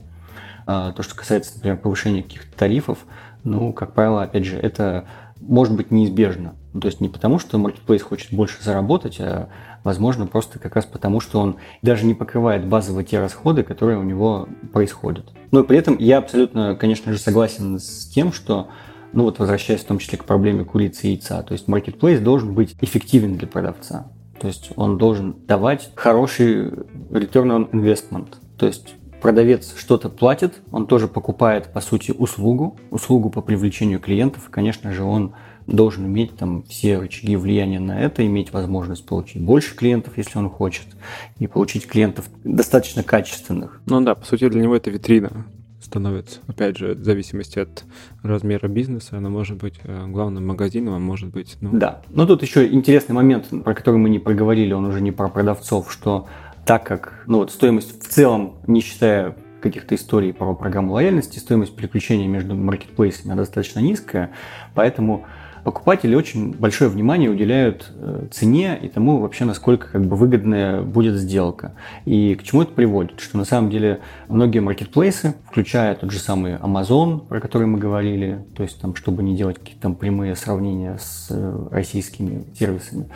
А то, что касается, например, повышения каких-то тарифов, ну, как правило, опять же, это может быть неизбежно. Ну, то есть не потому, что Marketplace хочет больше заработать, а возможно просто как раз потому, что он даже не покрывает базово те расходы, которые у него происходят. Но при этом я абсолютно, конечно же, согласен с тем, что ну вот возвращаясь в том числе к проблеме курицы и яйца, то есть Marketplace должен быть эффективен для продавца. То есть он должен давать хороший return on investment. То есть продавец что-то платит, он тоже покупает, по сути, услугу, услугу по привлечению клиентов, и, конечно же, он должен иметь там все рычаги влияния на это, иметь возможность получить больше клиентов, если он хочет, и получить клиентов достаточно качественных. Ну да, по сути, для него это витрина становится. Опять же, в зависимости от размера бизнеса, она может быть э, главным магазином, а может быть... Ну... Да, но тут еще интересный момент, про который мы не проговорили, он уже не про продавцов, что так как ну, вот стоимость в целом, не считая каких-то историй про программу лояльности, стоимость переключения между маркетплейсами достаточно низкая, поэтому покупатели очень большое внимание уделяют э, цене и тому вообще, насколько как бы выгодная будет сделка. И к чему это приводит? Что на самом деле многие маркетплейсы, включая тот же самый Amazon, про который мы говорили, то есть там, чтобы не делать какие-то там прямые сравнения с э, российскими сервисами,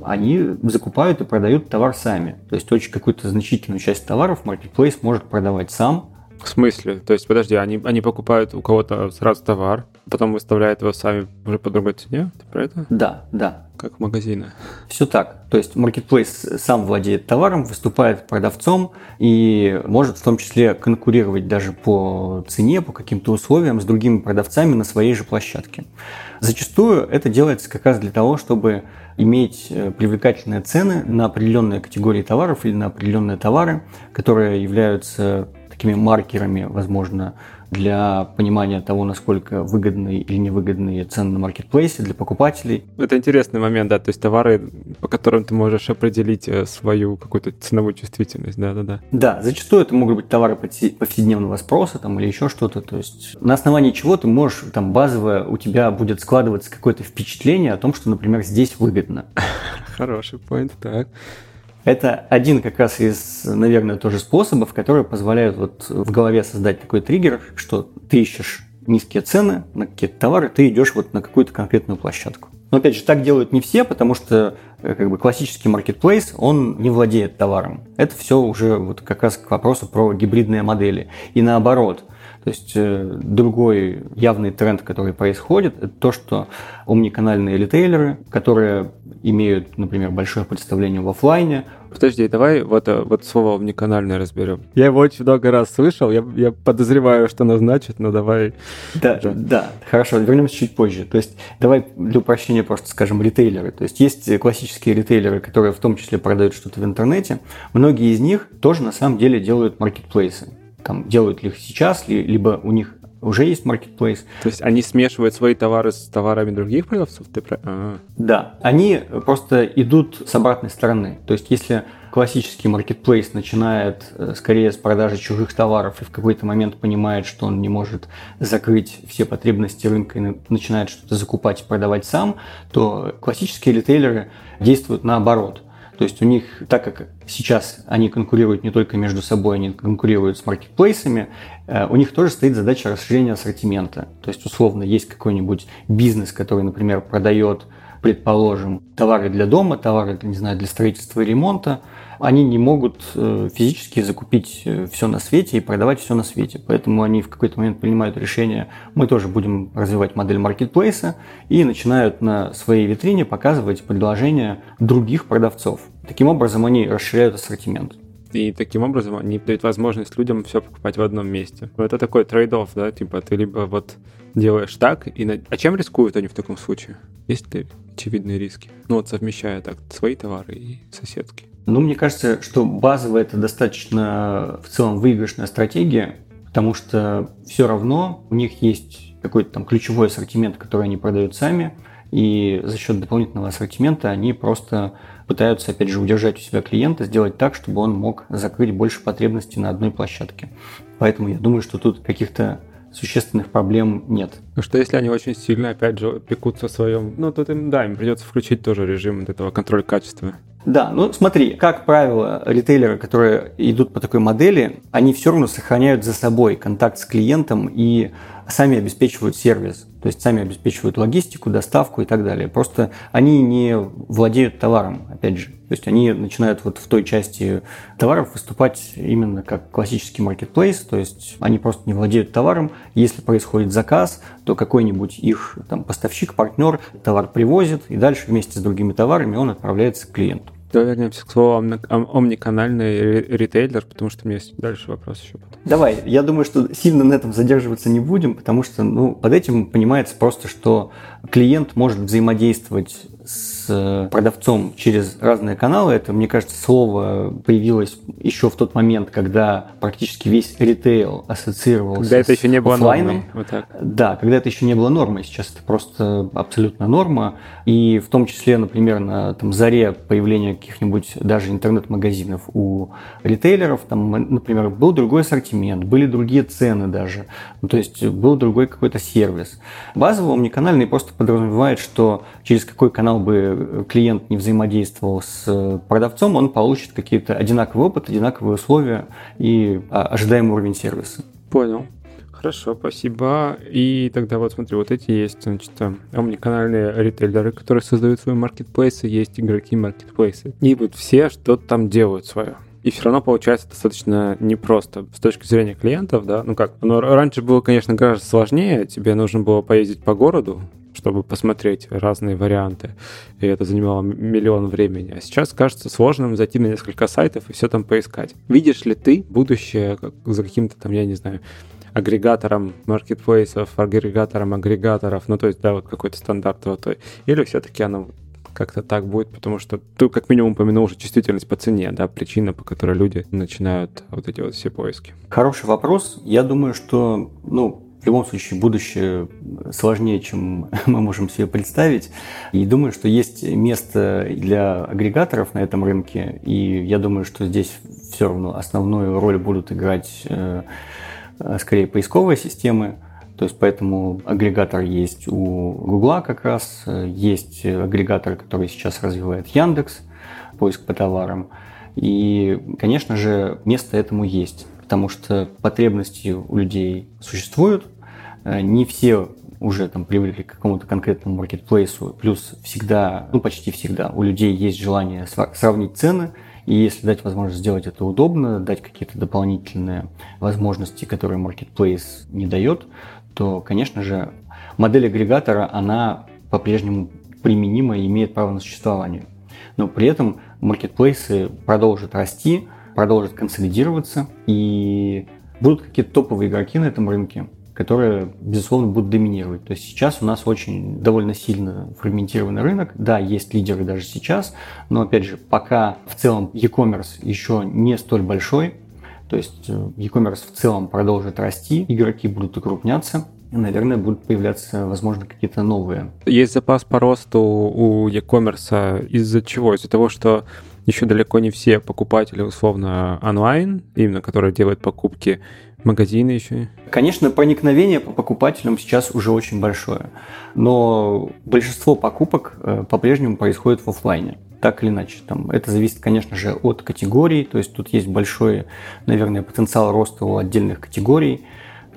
они закупают и продают товар сами. То есть очень какую-то значительную часть товаров маркетплейс может продавать сам, в смысле? То есть, подожди, они, они покупают у кого-то сразу товар, потом выставляют его сами уже по другой цене? Ты про это? Да, да. Как в магазине. Все так. То есть, Marketplace сам владеет товаром, выступает продавцом и может в том числе конкурировать даже по цене, по каким-то условиям с другими продавцами на своей же площадке. Зачастую это делается как раз для того, чтобы иметь э, привлекательные цены на определенные категории товаров или на определенные товары, которые являются такими маркерами, возможно, для понимания того, насколько выгодные или невыгодные цены на маркетплейсе для покупателей. Это интересный момент, да, то есть товары, по которым ты можешь определить э, свою какую-то ценовую чувствительность, да-да-да. Да, зачастую это могут быть товары повседневного спроса там, или еще что-то, то есть на основании чего ты можешь, там, базовое у тебя будет складываться какое-то впечатление о том, что, например, здесь выгодно. [laughs] Хороший поинт, так. Это один как раз из, наверное, тоже способов, которые позволяют вот в голове создать такой триггер, что ты ищешь низкие цены на какие-то товары, ты идешь вот на какую-то конкретную площадку. Но опять же, так делают не все, потому что э, как бы классический маркетплейс, он не владеет товаром. Это все уже вот как раз к вопросу про гибридные модели. И наоборот, то есть э, другой явный тренд, который происходит, это то, что умниканальные ритейлеры, которые имеют, например, большое представление в офлайне. Подожди, давай вот, э, вот слово «умниканальное» разберем. Я его очень много раз слышал, я, я подозреваю, что оно значит, но давай... Да, да, да, хорошо, вернемся чуть позже. То есть давай для упрощения просто скажем ритейлеры. То есть есть классические ритейлеры, которые в том числе продают что-то в интернете. Многие из них тоже на самом деле делают маркетплейсы. Там делают ли их сейчас, либо у них уже есть marketplace. То есть они смешивают свои товары с товарами других продавцов? Ты про... а. Да, они просто идут с обратной стороны. То есть если классический marketplace начинает э, скорее с продажи чужих товаров и в какой-то момент понимает, что он не может закрыть все потребности рынка и начинает что-то закупать и продавать сам, то классические ритейлеры действуют наоборот. То есть у них, так как сейчас они конкурируют не только между собой, они конкурируют с маркетплейсами, э, у них тоже стоит задача расширения ассортимента. То есть, условно, есть какой-нибудь бизнес, который, например, продает предположим, товары для дома, товары, не знаю, для строительства и ремонта, они не могут э, физически закупить э, все на свете и продавать все на свете. Поэтому они в какой-то момент принимают решение, мы тоже будем развивать модель маркетплейса и начинают на своей витрине показывать предложения других продавцов. Таким образом, они расширяют ассортимент. И таким образом они дают возможность людям все покупать в одном месте. Это такой trade-off, да, типа ты либо вот делаешь так, и... А чем рискуют они в таком случае? Есть ли очевидные риски? Ну вот совмещая так свои товары и соседские. Ну, мне кажется, что базово это достаточно в целом выигрышная стратегия, потому что все равно у них есть какой-то там ключевой ассортимент, который они продают сами, и за счет дополнительного ассортимента они просто пытаются, опять же, удержать у себя клиента, сделать так, чтобы он мог закрыть больше потребностей на одной площадке. Поэтому я думаю, что тут каких-то существенных проблем нет. Ну что если они очень сильно, опять же, пекутся в своем... Ну, тут им, да, им придется включить тоже режим вот этого контроля качества. Да, ну смотри, как правило, ритейлеры, которые идут по такой модели, они все равно сохраняют за собой контакт с клиентом и сами обеспечивают сервис, то есть сами обеспечивают логистику, доставку и так далее. Просто они не владеют товаром, опять же. То есть они начинают вот в той части товаров выступать именно как классический маркетплейс, то есть они просто не владеют товаром. Если происходит заказ, то какой-нибудь их там, поставщик, партнер товар привозит, и дальше вместе с другими товарами он отправляется к клиенту. Давай вернемся к слову омниканальный ритейлер, потому что у меня есть дальше вопрос еще. Давай, я думаю, что сильно на этом задерживаться не будем, потому что ну, под этим понимается просто, что клиент может взаимодействовать с э, продавцом через разные каналы. Это, мне кажется, слово появилось еще в тот момент, когда практически весь ритейл ассоциировался когда это еще не было офлайном. Нормой. Вот так. Да, когда это еще не было нормой. Сейчас это просто абсолютно норма. И в том числе, например, на там, заре появления каких-нибудь даже интернет-магазинов у ритейлеров, там, например, был другой ассортимент, были другие цены даже. Ну, то есть был другой какой-то сервис. Базово омниканальный просто подразумевает, что через какой канал бы клиент не взаимодействовал с продавцом, он получит какие-то одинаковый опыт, одинаковые условия и а, ожидаемый уровень сервиса. Понял. Хорошо, спасибо. И тогда вот смотри, вот эти есть, значит, омниканальные ритейлеры, которые создают свои маркетплейсы, есть игроки маркетплейсы. И вот все что-то там делают свое. И все равно получается достаточно непросто с точки зрения клиентов, да. Ну как, но раньше было, конечно, гораздо сложнее. Тебе нужно было поездить по городу, чтобы посмотреть разные варианты. И это занимало миллион времени. А сейчас кажется сложным зайти на несколько сайтов и все там поискать. Видишь ли ты будущее за каким-то там, я не знаю, агрегатором маркетплейсов, агрегатором агрегаторов, ну то есть, да, вот какой-то стандарт золотой. Или все-таки оно как-то так будет, потому что ты как минимум упомянул уже чувствительность по цене, да, причина, по которой люди начинают вот эти вот все поиски. Хороший вопрос. Я думаю, что, ну, в любом случае будущее сложнее, чем [laughs] мы можем себе представить. И думаю, что есть место для агрегаторов на этом рынке. И я думаю, что здесь все равно основную роль будут играть э, скорее поисковые системы. То есть поэтому агрегатор есть у Гугла как раз, есть агрегатор, который сейчас развивает Яндекс, поиск по товарам. И, конечно же, место этому есть, потому что потребности у людей существуют, не все уже там привыкли к какому-то конкретному маркетплейсу, плюс всегда, ну почти всегда, у людей есть желание сравнить цены, и если дать возможность сделать это удобно, дать какие-то дополнительные возможности, которые маркетплейс не дает, то, конечно же, модель агрегатора, она по-прежнему применима и имеет право на существование. Но при этом маркетплейсы продолжат расти, продолжат консолидироваться, и будут какие-то топовые игроки на этом рынке, которые, безусловно, будут доминировать. То есть сейчас у нас очень довольно сильно фрагментированный рынок. Да, есть лидеры даже сейчас, но, опять же, пока в целом e-commerce еще не столь большой, то есть э, e-commerce в целом продолжит расти, игроки будут укрупняться, наверное, будут появляться, возможно, какие-то новые. Есть запас по росту у e-commerce из-за чего? Из-за того, что еще далеко не все покупатели условно онлайн, именно которые делают покупки, Магазины еще? Конечно, проникновение по покупателям сейчас уже очень большое. Но большинство покупок э, по-прежнему происходит в офлайне. так или иначе. Там, это зависит, конечно же, от категорий, то есть тут есть большой, наверное, потенциал роста у отдельных категорий,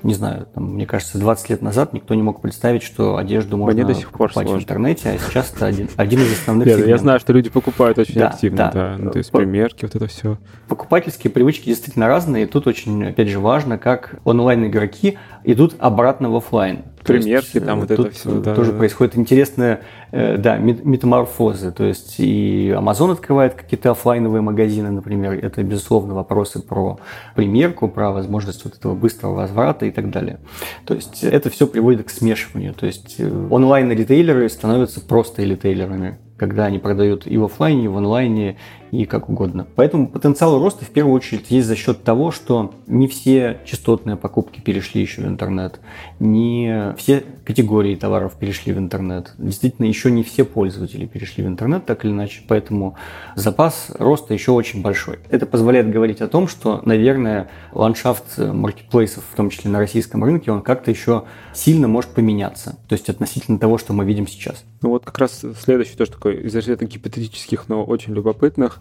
не знаю, там, мне кажется, 20 лет назад никто не мог представить, что одежду можно до сих пор покупать сложно. в интернете, а сейчас это один, [laughs] один из основных Нет, я знаю, что люди покупают очень Да, активно, да. да. Ну, то есть примерки, вот это все. Покупательские привычки действительно разные, и тут очень, опять же, важно, как онлайн-игроки идут обратно в офлайн. То есть, Примерки, там э, вот это всё, да, тоже да. происходит интересная, э, да, мет- метаморфозы. То есть и Amazon открывает какие-то оффлайновые магазины, например. Это, безусловно, вопросы про примерку, про возможность вот этого быстрого возврата и так далее. То есть это все приводит к смешиванию. То есть э, онлайн-ритейлеры становятся просто ритейлерами когда они продают и в офлайне, и в онлайне, и как угодно. Поэтому потенциал роста в первую очередь есть за счет того, что не все частотные покупки перешли еще в интернет, не все категории товаров перешли в интернет. Действительно, еще не все пользователи перешли в интернет, так или иначе, поэтому запас роста еще очень большой. Это позволяет говорить о том, что, наверное, ландшафт маркетплейсов, в том числе на российском рынке, он как-то еще сильно может поменяться, то есть относительно того, что мы видим сейчас. Ну вот как раз следующий тоже такой из разряда гипотетических, но очень любопытных.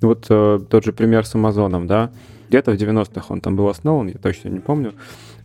Вот э, тот же пример с Амазоном, да. Где-то в 90-х он там был основан, я точно не помню.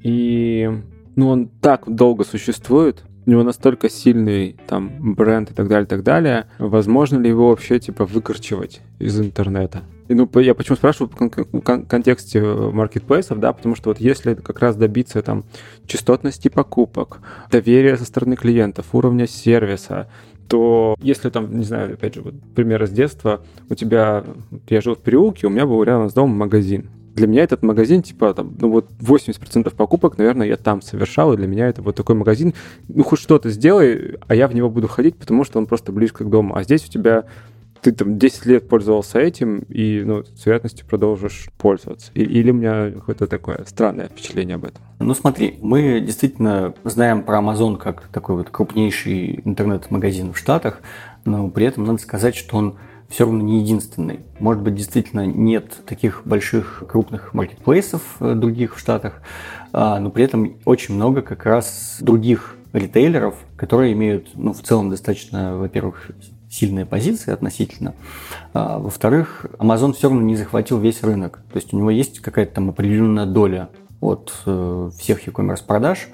И ну, он так долго существует, у него настолько сильный там бренд и так далее, и так далее. Возможно ли его вообще типа выкорчевать из интернета? И, ну, я почему спрашиваю в кон- кон- контексте э, маркетплейсов, да, потому что вот если как раз добиться там частотности покупок, доверия со стороны клиентов, уровня сервиса, то если там, не знаю, опять же, вот пример из детства, у тебя, я жил в переулке, у меня был рядом с домом магазин. Для меня этот магазин, типа, там, ну вот 80% покупок, наверное, я там совершал, и для меня это вот такой магазин, ну хоть что-то сделай, а я в него буду ходить, потому что он просто близко к дому. А здесь у тебя ты там 10 лет пользовался этим, и ну, с вероятностью продолжишь пользоваться. И- или у меня какое-то такое странное впечатление об этом. Ну смотри, мы действительно знаем про Amazon как такой вот крупнейший интернет-магазин в Штатах, но при этом надо сказать, что он все равно не единственный. Может быть, действительно нет таких больших крупных маркетплейсов э, других в Штатах, а, но при этом очень много как раз других ритейлеров, которые имеют, ну, в целом достаточно, во-первых, сильные позиции относительно. А, во-вторых, Amazon все равно не захватил весь рынок. То есть у него есть какая-то там определенная доля от э, всех e-commerce продаж,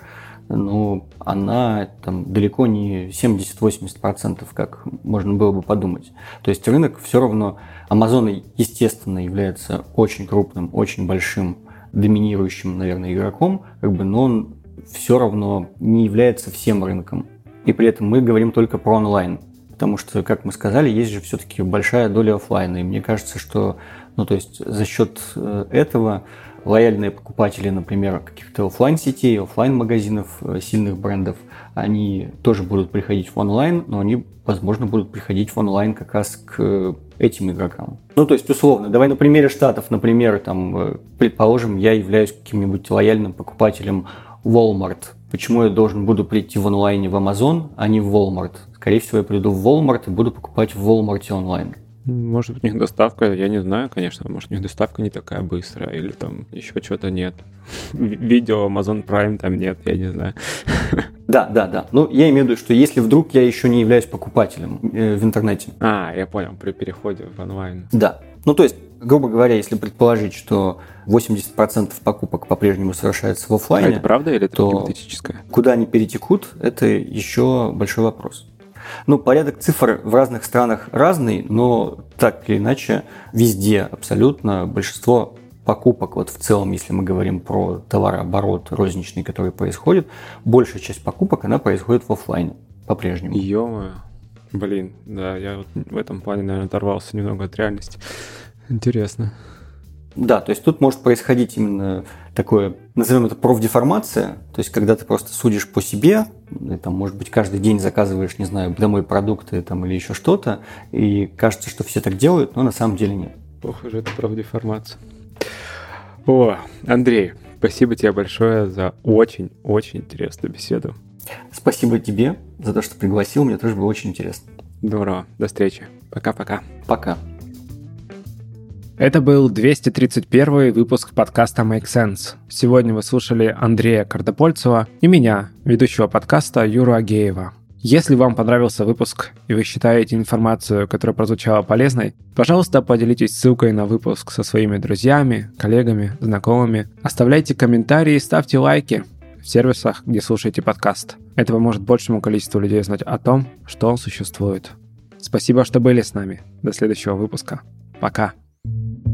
но она там далеко не 70-80%, как можно было бы подумать. То есть рынок все равно, Amazon, естественно, является очень крупным, очень большим, доминирующим, наверное, игроком, как бы, но он все равно не является всем рынком. И при этом мы говорим только про онлайн. Потому что, как мы сказали, есть же все-таки большая доля офлайна. И мне кажется, что ну, то есть за счет э, этого лояльные покупатели, например, каких-то офлайн сетей офлайн магазинов э, сильных брендов, они тоже будут приходить в онлайн, но они, возможно, будут приходить в онлайн как раз к этим игрокам. Ну, то есть, условно, давай на примере Штатов, например, там, э, предположим, я являюсь каким-нибудь лояльным покупателем Walmart. Почему я должен буду прийти в онлайне в Amazon, а не в Walmart? Скорее всего, я приду в Walmart и буду покупать в Walmart онлайн. Может быть, у них доставка, я не знаю, конечно, может, у них доставка не такая быстрая, или там еще что-то нет. Ви- Видео Amazon Prime там нет, я не знаю. [laughs] Да, да, да. Ну, я имею в виду, что если вдруг я еще не являюсь покупателем э, в интернете. А, я понял, при переходе в онлайн. Да. Ну, то есть, грубо говоря, если предположить, что 80% покупок по-прежнему совершается в А офлайне, это правда или это то- гипотетическое? куда они перетекут, это еще большой вопрос. Ну, порядок цифр в разных странах разный, но так или иначе везде абсолютно большинство покупок, вот в целом, если мы говорим про товарооборот розничный, который происходит, большая часть покупок, она происходит в офлайне по-прежнему. ё Блин, да, я вот в этом плане, наверное, оторвался немного от реальности. Интересно. Да, то есть тут может происходить именно такое, назовем это профдеформация, то есть когда ты просто судишь по себе, и, там, может быть, каждый день заказываешь, не знаю, домой продукты там, или еще что-то, и кажется, что все так делают, но на самом деле нет. Похоже, это правдеформация. О, Андрей, спасибо тебе большое за очень-очень интересную беседу. Спасибо тебе за то, что пригласил, мне тоже было очень интересно. Здорово, до встречи. Пока-пока. Пока. Это был 231 выпуск подкаста Make Sense. Сегодня вы слушали Андрея Кардопольцева и меня, ведущего подкаста Юру Агеева. Если вам понравился выпуск и вы считаете информацию, которая прозвучала полезной, пожалуйста, поделитесь ссылкой на выпуск со своими друзьями, коллегами, знакомыми. Оставляйте комментарии и ставьте лайки в сервисах, где слушаете подкаст. Это поможет большему количеству людей знать о том, что он существует. Спасибо, что были с нами. До следующего выпуска. Пока. Thank you.